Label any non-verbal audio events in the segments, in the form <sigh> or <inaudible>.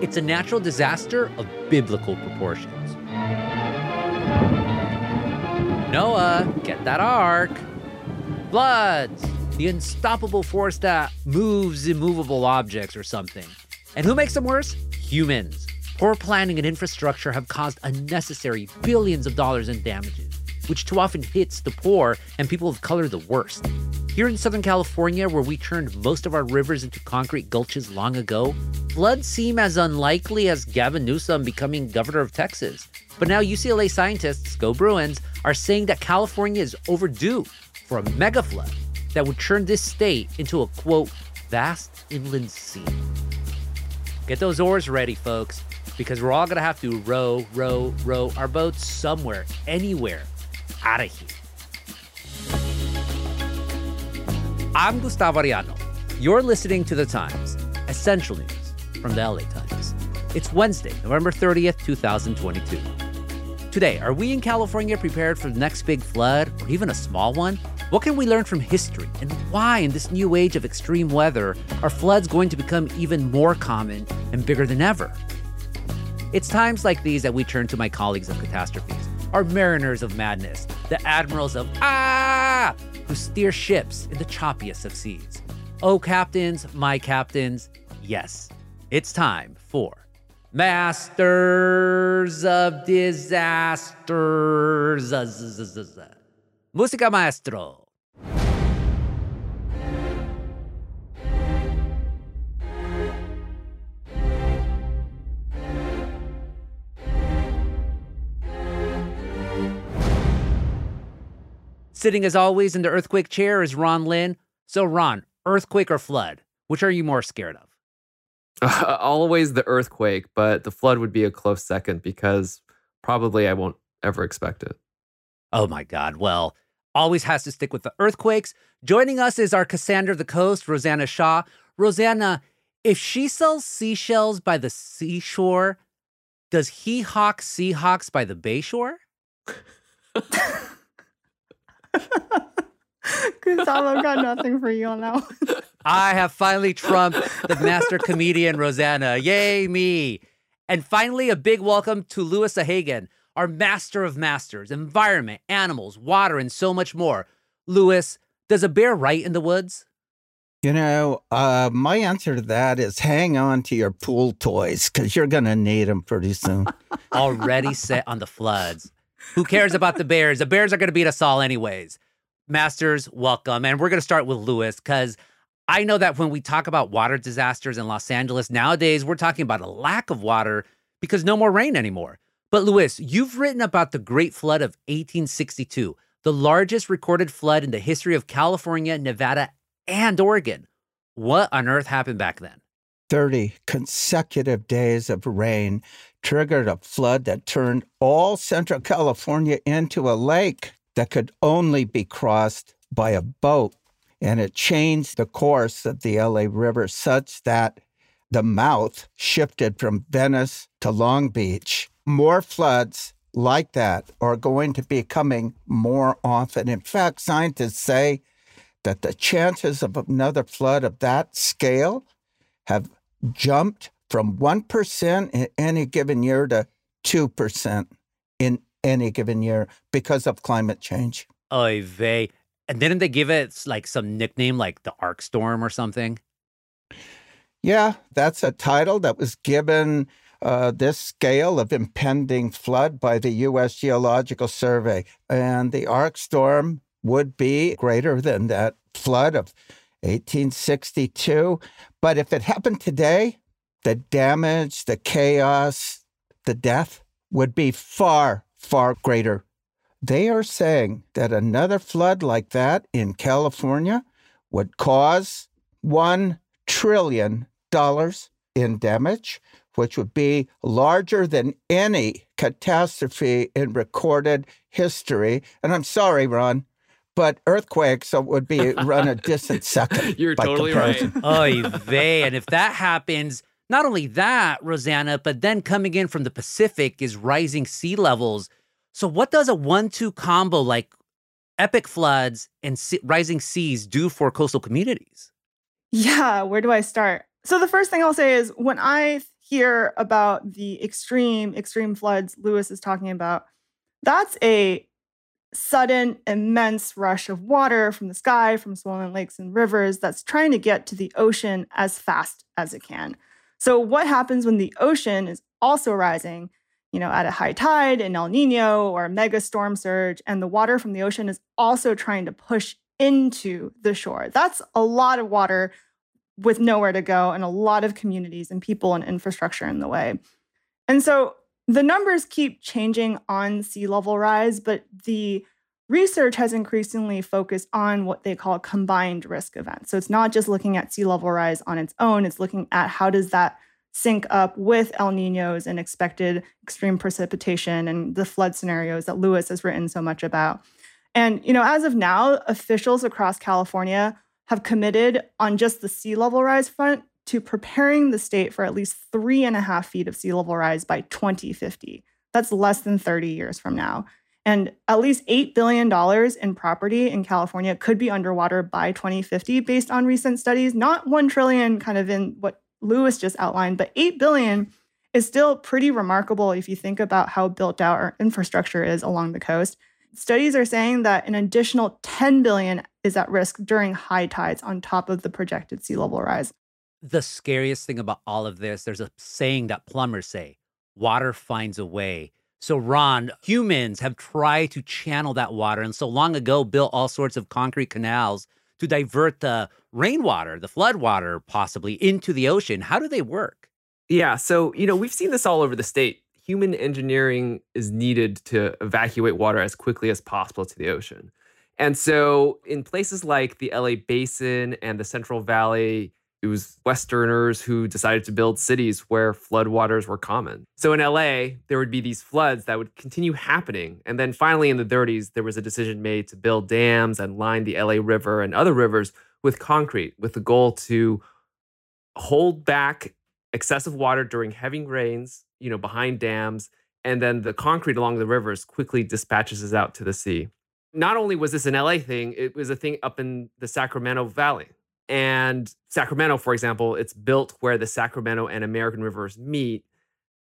it's a natural disaster of biblical proportions. Noah, get that ark. Floods, the unstoppable force that moves immovable objects or something. And who makes them worse? Humans. Poor planning and infrastructure have caused unnecessary billions of dollars in damages, which too often hits the poor and people of color the worst. Here in Southern California, where we turned most of our rivers into concrete gulches long ago, floods seem as unlikely as Gavin Newsom becoming governor of Texas. But now UCLA scientists, go Bruins, are saying that California is overdue for a mega flood that would turn this state into a quote, vast inland sea. Get those oars ready, folks because we're all to have to row, row, row our boats somewhere, anywhere out of here. I'm Gustavo Arellano. You're listening to The Times, essential news from the LA Times. It's Wednesday, November 30th, 2022. Today, are we in California prepared for the next big flood or even a small one? What can we learn from history and why, in this new age of extreme weather, are floods going to become even more common and bigger than ever? It's times like these that we turn to my colleagues of catastrophes, our mariners of madness, the admirals of ah, who steer ships in the choppiest of seas. Oh, captains, my captains, yes, it's time for Masters of Disasters. Música maestro. Sitting as always in the earthquake chair is Ron Lin. So, Ron, earthquake or flood? Which are you more scared of? Uh, <laughs> always the earthquake, but the flood would be a close second because probably I won't ever expect it. Oh my God. Well, always has to stick with the earthquakes. Joining us is our Cassandra of the Coast, Rosanna Xia. Rosanna, if she sells seashells by the seashore, does he hawk seahawks by the bayshore? <laughs> <laughs> Gustavo got nothing for you on that one. <laughs> I have finally trumped the master comedian Rosanna. Yay, me. And finally, a big welcome to Louis Sahagun, our master of masters, environment, animals, water, and so much more. Louis, does a bear write in the woods? You know, uh, my answer to that is hang on to your pool toys because you're going to need them pretty soon. <laughs> Already set on the floods. Who cares about the Bears? The Bears are going to beat us all, anyways. Masters, welcome. And we're going to start with Louis because I know that when we talk about water disasters in Los Angeles nowadays, we're talking about a lack of water because no more rain anymore. But Louis, you've written about the Great Flood of 1862, the largest recorded flood in the history of California, Nevada, and Oregon. What on earth happened back then? 30 consecutive days of rain triggered a flood that turned all Central California into a lake that could only be crossed by a boat. And it changed the course of the LA River such that the mouth shifted from Venice to Long Beach. More floods like that are going to be coming more often. In fact, scientists say that the chances of another flood of that scale have jumped from 1% in any given year to 2% in any given year because of climate change. Oy vey. And didn't they give it like some nickname like the ARkStorm or something? Yeah, that's a title that was given uh, this scale of impending flood by the U.S. Geological Survey. And the ARkStorm would be greater than that flood of 1862. But if it happened today, the damage, the chaos, the death would be far, far greater. They are saying that another flood like that in California would cause $1 trillion in damage, which would be larger than any catastrophe in recorded history. And I'm sorry, Ron, but earthquakes would be run a distant second. <laughs> You're totally comparison. right. Oy vey. And if that happens, not only that, Rosanna, but then coming in from the Pacific is rising sea levels. So, what does a one two combo like epic floods and rising seas do for coastal communities? Yeah, where do I start? So, the first thing I'll say is when I hear about the extreme, extreme floods Louis is talking about, that's a sudden, immense rush of water from the sky, from swollen lakes and rivers that's trying to get to the ocean as fast as it can. So, what happens when the ocean is also rising, you know, at a high tide, an El Nino, or a mega storm surge, and the water from the ocean is also trying to push into the shore? That's a lot of water with nowhere to go and a lot of communities and people and infrastructure in the way. And so the numbers keep changing on sea level rise, but the research has increasingly focused on what they call combined risk events. So it's not just looking at sea level rise on its own, it's looking at how does that sync up with El Ninos and expected extreme precipitation and the flood scenarios that Louis has written so much about. And you know, as of now, officials across California have committed on just the sea level rise front to preparing the state for at least three and a half feet of sea level rise by 2050. That's less than 30 years from now. And at least $8 billion in property in California could be underwater by 2050 based on recent studies, not 1 trillion kind of in what Louis just outlined, but 8 billion is still pretty remarkable if you think about how built out our infrastructure is along the coast. Studies are saying that an additional 10 billion is at risk during high tides on top of the projected sea level rise the scariest thing about all of this, there's a saying that plumbers say water finds a way. So, Ron, humans have tried to channel that water and so long ago built all sorts of concrete canals to divert the rainwater, the flood water, possibly into the ocean. How do they work? Yeah. So, you know, we've seen this all over the state. Human engineering is needed to evacuate water as quickly as possible to the ocean. And so, in places like the LA Basin and the Central Valley, it was Westerners who decided to build cities where floodwaters were common. So in LA, there would be these floods that would continue happening. And then finally in the 30s, there was a decision made to build dams and line the LA River and other rivers with concrete with the goal to hold back excessive water during heavy rains, you know, behind dams. And then the concrete along the rivers quickly dispatches it out to the sea. Not only was this an LA thing, it was a thing up in the Sacramento Valley and Sacramento, for example, it's built where the Sacramento and American rivers meet.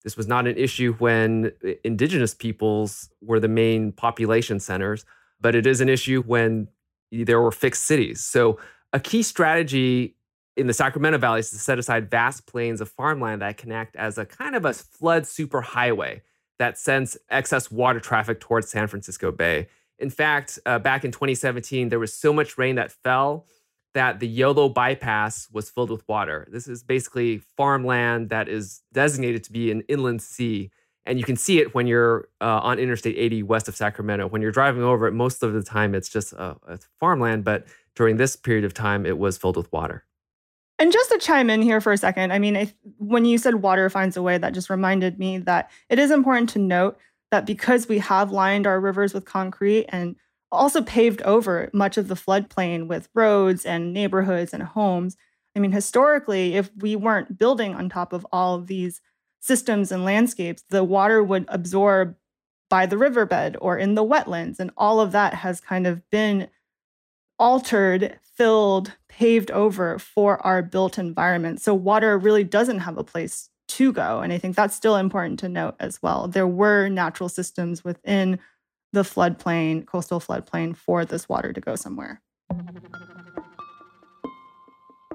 This was not an issue when indigenous peoples were the main population centers, but it is an issue when there were fixed cities. So, a key strategy in the Sacramento Valley is to set aside vast plains of farmland that can act as a kind of a flood superhighway that sends excess water traffic towards San Francisco Bay. In fact, uh, back in 2017, there was so much rain that fell that the Yolo bypass was filled with water. This is basically farmland that is designated to be an inland sea. And you can see it when you're uh, on Interstate 80 west of Sacramento. When you're driving over it, most of the time it's just a, a farmland, but during this period of time, it was filled with water. And just to chime in here for a second, I mean, if, when you said water finds a way, that just reminded me that it is important to note that because we have lined our rivers with concrete and also paved over much of the floodplain with roads and neighborhoods and homes. I mean, historically, if we weren't building on top of all of these systems and landscapes, the water would absorb by the riverbed or in the wetlands. And all of that has kind of been altered, filled, paved over for our built environment. So water really doesn't have a place to go. And I think that's still important to note as well. There were natural systems within the floodplain, coastal floodplain, for this water to go somewhere.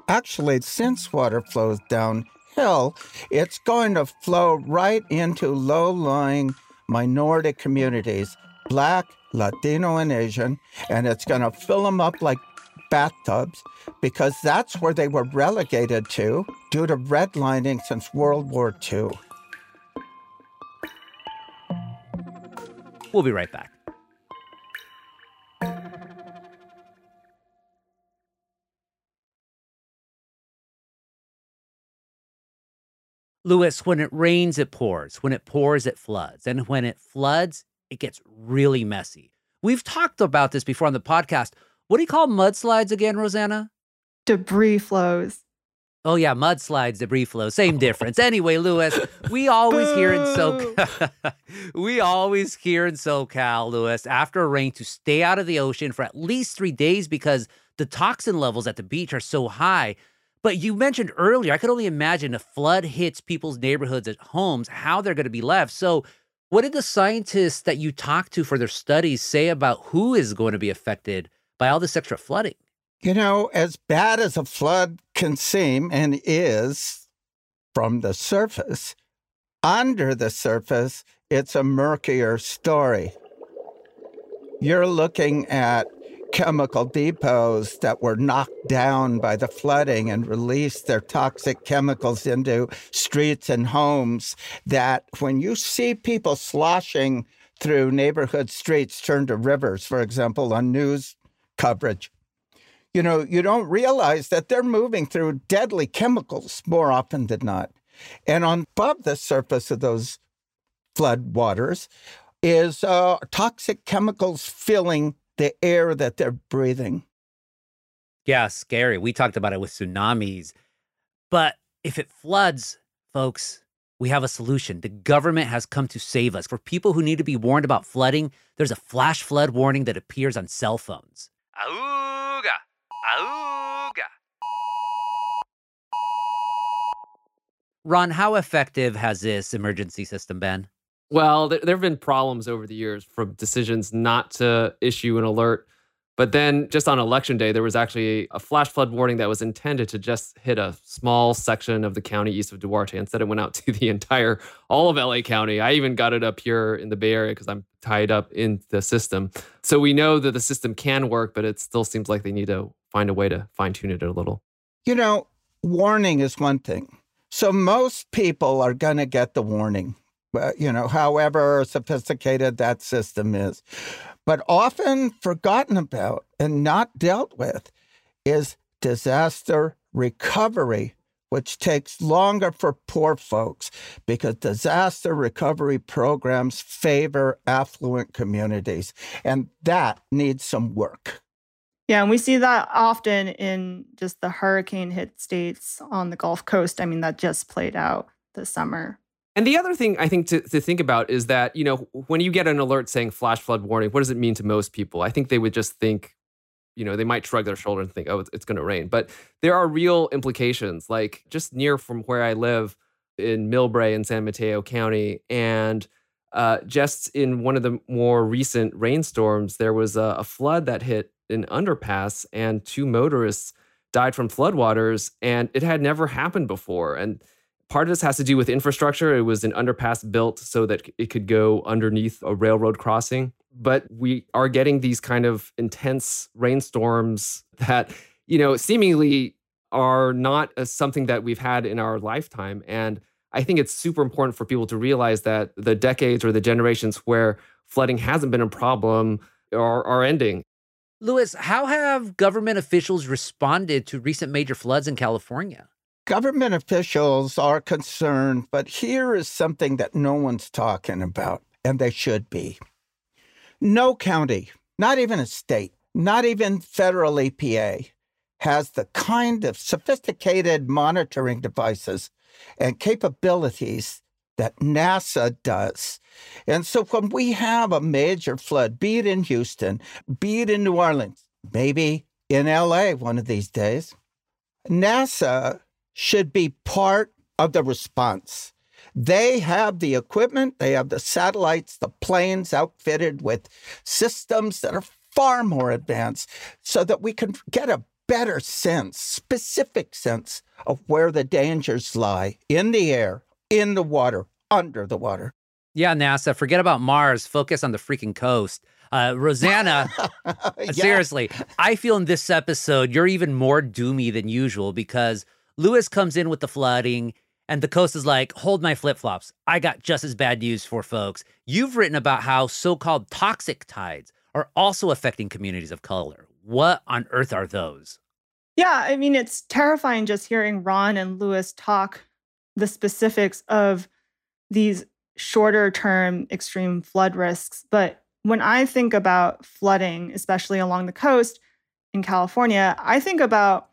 Actually, since water flows downhill, it's going to flow right into low lying minority communities, Black, Latino, and Asian, and it's going to fill them up like bathtubs because that's where they were relegated to due to redlining since World War II. We'll be right back. Louis, when it rains, it pours. When it pours, it floods. And when it floods, it gets really messy. We've talked about this before on the podcast. What do you call mudslides again, Rosanna? Debris flows. Oh yeah, mudslides, debris flow, same difference. Anyway, Louis, we always hear in SoCal, <laughs> we always hear in SoCal, Louis, after a rain to stay out of the ocean for at least three days because the toxin levels at the beach are so high. But you mentioned earlier, I could only imagine if flood hits people's neighborhoods at homes, how they're going to be left. So, what did the scientists that you talked to for their studies say about who is going to be affected by all this extra flooding? You know, as bad as a flood can seem and is from the surface, under the surface, it's a murkier story. You're looking at chemical depots that were knocked down by the flooding and released their toxic chemicals into streets and homes. That when you see people sloshing through neighborhood streets turned to rivers, for example, on news coverage, you know, you don't realize that they're moving through deadly chemicals more often than not. And on above the surface of those flood waters is uh, toxic chemicals filling the air that they're breathing. Yeah, scary. We talked about it with tsunamis. But if it floods, folks, we have a solution. The government has come to save us. For people who need to be warned about flooding, there's a flash flood warning that appears on cell phones. Agua! Agua! Ron, how effective has this emergency system been? Well, there, there have been problems over the years from decisions not to issue an alert. But then just on election day, there was actually a flash flood warning that was intended to just hit a small section of the county east of Duarte. Instead, it went out <laughs> to the entire, all of LA County. I even got it up here in the Bay Area because I'm tied up in the system. So we know that the system can work, but it still seems like they need to find a way to fine tune it a little. You know, warning is one thing. So most people are going to get the warning you know, however sophisticated that system is. But often forgotten about and not dealt with is disaster recovery, which takes longer for poor folks because disaster recovery programs favor affluent communities. And that needs some work. Yeah, and we see that often in just the hurricane hit states on the Gulf Coast. I mean, that just played out this summer. And the other thing I think to, to think about is that, you know, when you get an alert saying flash flood warning, what does it mean to most people? I think they would just think, you know, they might shrug their shoulders and think, oh, it's, it's going to rain. But there are real implications, like just near from where I live in Millbrae in San Mateo County. And uh, just in one of the more recent rainstorms, there was a, a flood that hit an underpass, and two motorists died from floodwaters. And it had never happened before. And Part of this has to do with infrastructure. It was an underpass built so that it could go underneath a railroad crossing. But we are getting these kind of intense rainstorms that, you know, seemingly are not something that we've had in our lifetime. And I think it's super important for people to realize that the decades or the generations where flooding hasn't been a problem are, are ending. Louis, how have government officials responded to recent major floods in California? Government officials are concerned, but here is something that no one's talking about, and they should be. No county, not even a state, not even federal EPA, has the kind of sophisticated monitoring devices and capabilities that NASA does. And so when we have a major flood, be it in Houston, be it in New Orleans, maybe in LA one of these days, NASA should be part of the response. They have the equipment, they have the satellites, the planes outfitted with systems that are far more advanced so that we can get a better sense, specific sense of where the dangers lie in the air, in the water, under the water. Yeah, NASA, forget about Mars, focus on the freaking coast. Uh, Rosanna, <laughs> yeah. seriously, I feel in this episode you're even more doomy than usual because Louis comes in with the flooding, and the coast is like, hold my flip flops. I got just as bad news for folks. You've written about how so called toxic tides are also affecting communities of color. What on earth are those? Yeah, I mean, it's terrifying just hearing Ron and Louis talk the specifics of these shorter term extreme flood risks. But when I think about flooding, especially along the coast in California, I think about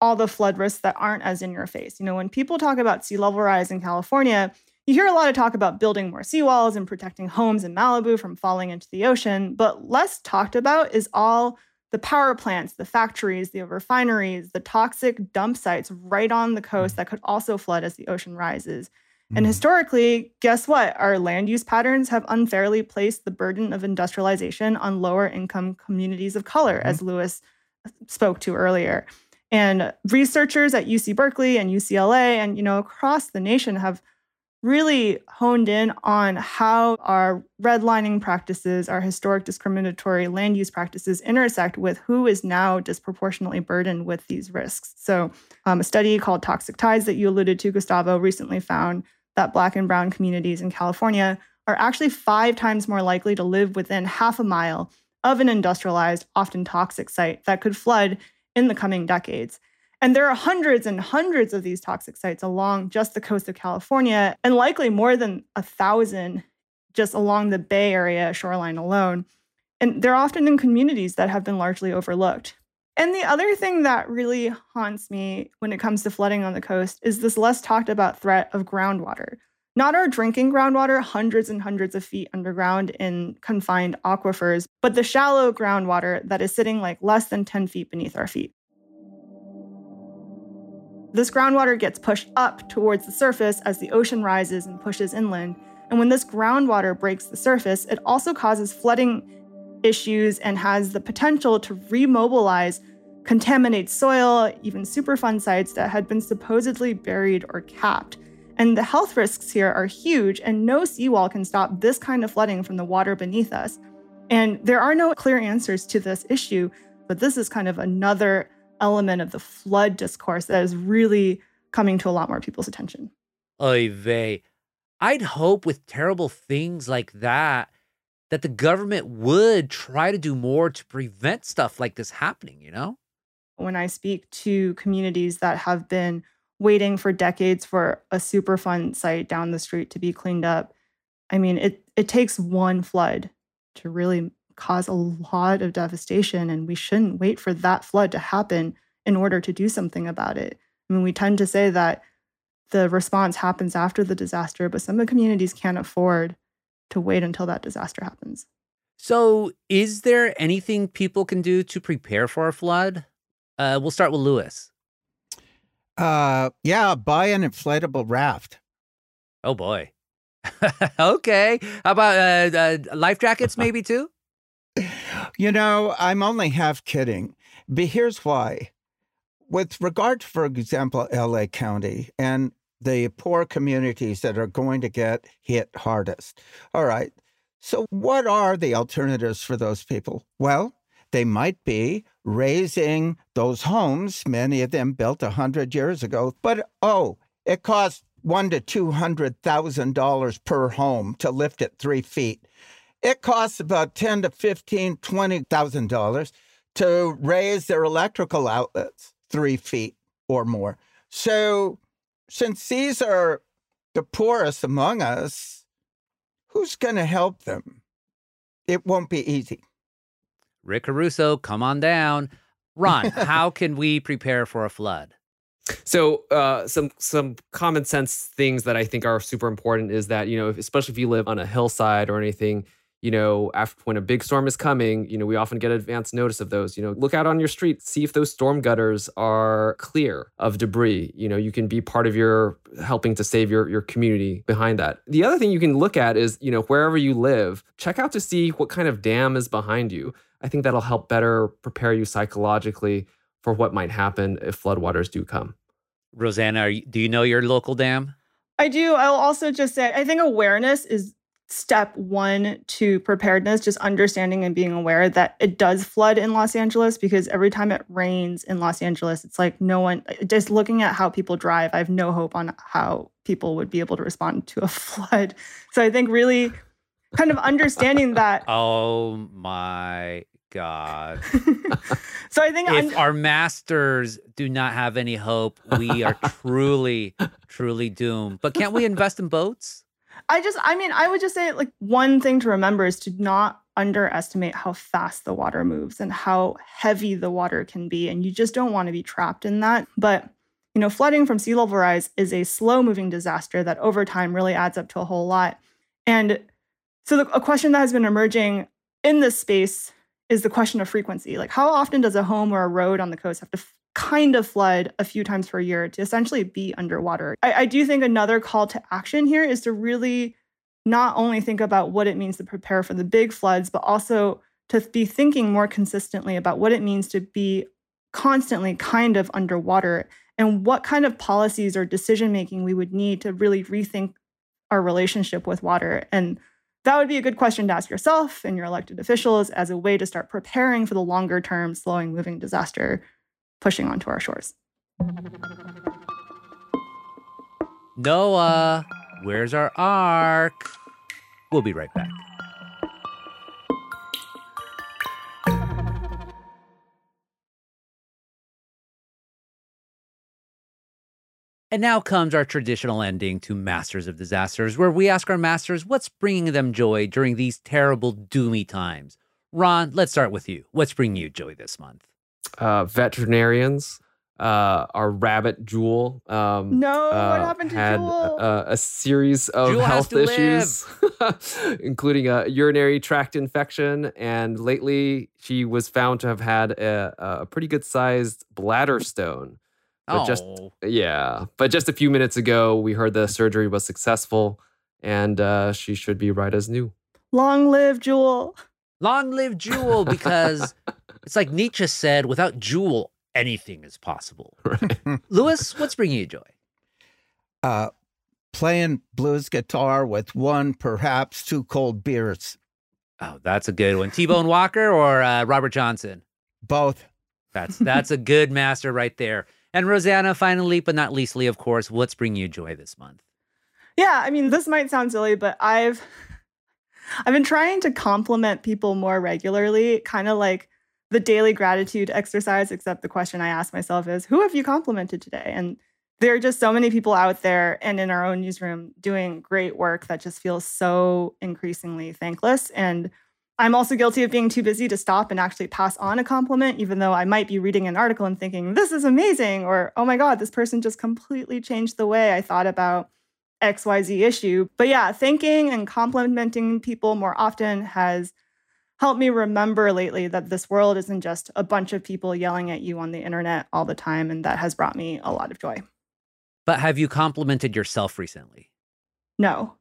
all the flood risks that aren't as in your face. You know, when people talk about sea level rise in California, you hear a lot of talk about building more seawalls and protecting homes in Malibu from falling into the ocean, but less talked about is all the power plants, the factories, the refineries, the toxic dump sites right on the coast mm. that could also flood as the ocean rises. And Mhm. historically, guess what? Our land use patterns have unfairly placed the burden of industrialization on lower income communities of color, mm-hmm. as Louis uh, spoke to earlier. And researchers at UC Berkeley and UCLA and you know across the nation have really honed in on how our redlining practices, our historic discriminatory land use practices intersect with who is now disproportionately burdened with these risks. So, um, a study called Toxic Tides that you alluded to, Gustavo, recently found that Black and Brown communities in California are actually five times more likely to live within half a mile of an industrialized, often toxic site that could flood in the coming decades. And there are hundreds and hundreds of these toxic sites along just the coast of California, and likely more than a thousand just along the Bay Area shoreline alone. And they're often in communities that have been largely overlooked. And the other thing that really haunts me when it comes to flooding on the coast is this less talked about threat of groundwater. Not our drinking groundwater, hundreds and hundreds of feet underground in confined aquifers, but the shallow groundwater that is sitting like less than 10 feet beneath our feet. This groundwater gets pushed up towards the surface as the ocean rises and pushes inland. And when this groundwater breaks the surface, it also causes flooding issues and has the potential to remobilize, contaminate soil, even Superfund sites that had been supposedly buried or capped. And the health risks here are huge, and no seawall can stop this kind of flooding from the water beneath us. And there are no clear answers to this issue, but this is kind of another element of the flood discourse that is really coming to a lot more people's attention. Oy vey. I'd hope with terrible things like that, that the government would try to do more to prevent stuff like this happening, you know? When I speak to communities that have been waiting for decades for a Superfund site down the street to be cleaned up, I mean, it, it takes one flood to really cause a lot of devastation, and we shouldn't wait for that flood to happen in order to do something about it. I mean, we tend to say that the response happens after the disaster, but some of the communities can't afford to wait until that disaster happens. So, is there anything people can do to prepare for a flood? Uh, we'll start with Louis. Uh, yeah, buy an inflatable raft. Oh boy. <laughs> okay. How about uh, uh, life jackets, <laughs> maybe too? You know, I'm only half kidding. But here's why. With regard to, for example, LA County and the poor communities that are going to get hit hardest. All right. So, what are the alternatives for those people? Well, they might be raising those homes, many of them built a hundred years ago. But oh, it costs one to two hundred thousand dollars per home to lift it three feet. It costs about ten to fifteen, twenty thousand dollars to raise their electrical outlets three feet or more. So, since these are the poorest among us, who's going to help them? It won't be easy. Rick Caruso, come on down. Ron, <laughs> how can we prepare for a flood? So uh, some some common sense things that I think are super important is that you know especially if you live on a hillside or anything you know after when a big storm is coming you know we often get advance notice of those you know look out on your street see if those storm gutters are clear of debris you know you can be part of your helping to save your your community behind that the other thing you can look at is you know wherever you live check out to see what kind of dam is behind you I think that'll help better prepare you psychologically for what might happen if floodwaters do come. Rosanna, you, do you know your local dam? I do. I'll also just say I think awareness is step one to preparedness, just understanding and being aware that it does flood in Los Angeles because every time it rains in Los Angeles, it's like no one, uh, just looking at how people drive, I have no hope on how people would be able to respond to a <laughs> flood. So I think really kind of understanding that. <laughs> Oh my God. <laughs> so I think if un- our masters do not have any hope, we are truly, truly doomed. But can't we invest in boats? I just, I mean, I would just say like one thing to remember is to not underestimate how fast the water moves and how heavy the water can be. And you just don't want to be trapped in that. But, you know, flooding from sea level rise is a slow moving disaster that over time really adds up to a whole lot. And so the, a question that has been emerging in this space is the question of frequency. Like, how often does a home or a road on the coast have to f- kind of flood a few times per year to essentially be underwater? I, I do think another call to action here is to really not only think about what it means to prepare for the big floods, but also to be thinking more consistently about what it means to be constantly kind of underwater and what kind of policies or decision making we would need to really rethink our relationship with water. And that would be a good question to ask yourself and your elected officials as a way to start preparing for the longer term, slowing moving disaster pushing onto our shores. Noah, where's our ark? We'll be right back. And now comes our traditional ending to Masters of Disasters, where we ask our masters what's bringing them joy during these terrible, doomy times. Ron, let's start with you. What's bringing you joy this month? Uh, veterinarians. Uh, our rabbit Jewel. Um, No, what uh, happened to had Jewel? Uh, a series of Jewel health issues, <laughs> including a urinary tract infection, and lately she was found to have had a, a pretty good sized bladder stone. But just oh, yeah, but just a few minutes ago, we heard the surgery was successful, and uh, she should be right as new. Long live Jewel. long live Jewel, because <laughs> it's like Nietzsche said without Jewel, anything is possible. <laughs> Right. <laughs> Louis, what's bringing you joy? Uh, playing blues guitar with one, perhaps two cold beers. Oh, that's a good one. T Bone Walker or uh, Robert Johnson? Both. That's that's a good master right there. And Rosanna, finally, but not leastly, of course, what's bringing you joy this month? Yeah, I mean, this might sound silly, but I've I've been trying to compliment people more regularly, kind of like the daily gratitude exercise, except the question I ask myself is, who have you complimented today? And there are just so many people out there and in our own newsroom doing great work that just feels so increasingly thankless. And I'm also guilty of being too busy to stop and actually pass on a compliment, even though I might be reading an article and thinking, this is amazing, or oh my God, this person just completely changed the way I thought about XYZ issue. But yeah, thanking and complimenting people more often has helped me remember lately that this world isn't just a bunch of people yelling at you on the internet all the time. And that has brought me a lot of joy. But have you complimented yourself recently? No,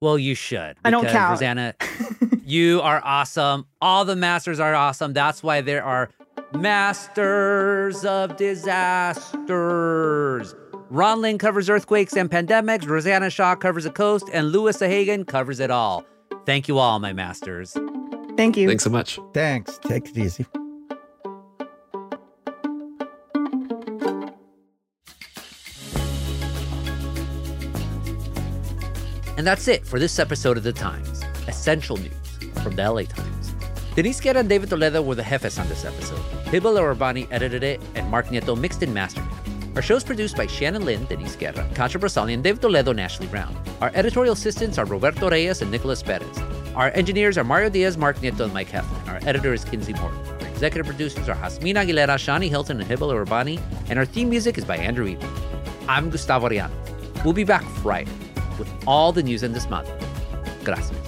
Well, you should. I don't count. Rosanna, <laughs> you are awesome. All the masters are awesome. That's why there are masters of disasters. Ron Lin covers earthquakes and pandemics. Rosanna Xia covers the coast, and Louis Sahagun covers it all. Thank you all, my masters. Thank you. Thanks so much. Thanks. Take it easy. And that's it for this episode of The Times. Essential news from the LA Times. Denise Guerra and David Toledo were the jefes on this episode. Heba Elorbany edited it, and Mark Nieto mixed and mastered it. Our show is produced by Shannon Lin, Denise Guerra, Kasia Broussalian, David Toledo, and Ashley Brown. Our editorial assistants are Roberto Reyes and Nicholas Perez. Our engineers are Mario Diaz, Mark Nieto, and Mike Heflin. Our editor is Kinsee Morlan. Our executive producers are Jasmine Aguilera, Shani Hilton, and Heba Elorbany, and our theme music is by Andrew Eby. I'm Gustavo Arellano. We'll be back Friday with all the news in this month. Gracias.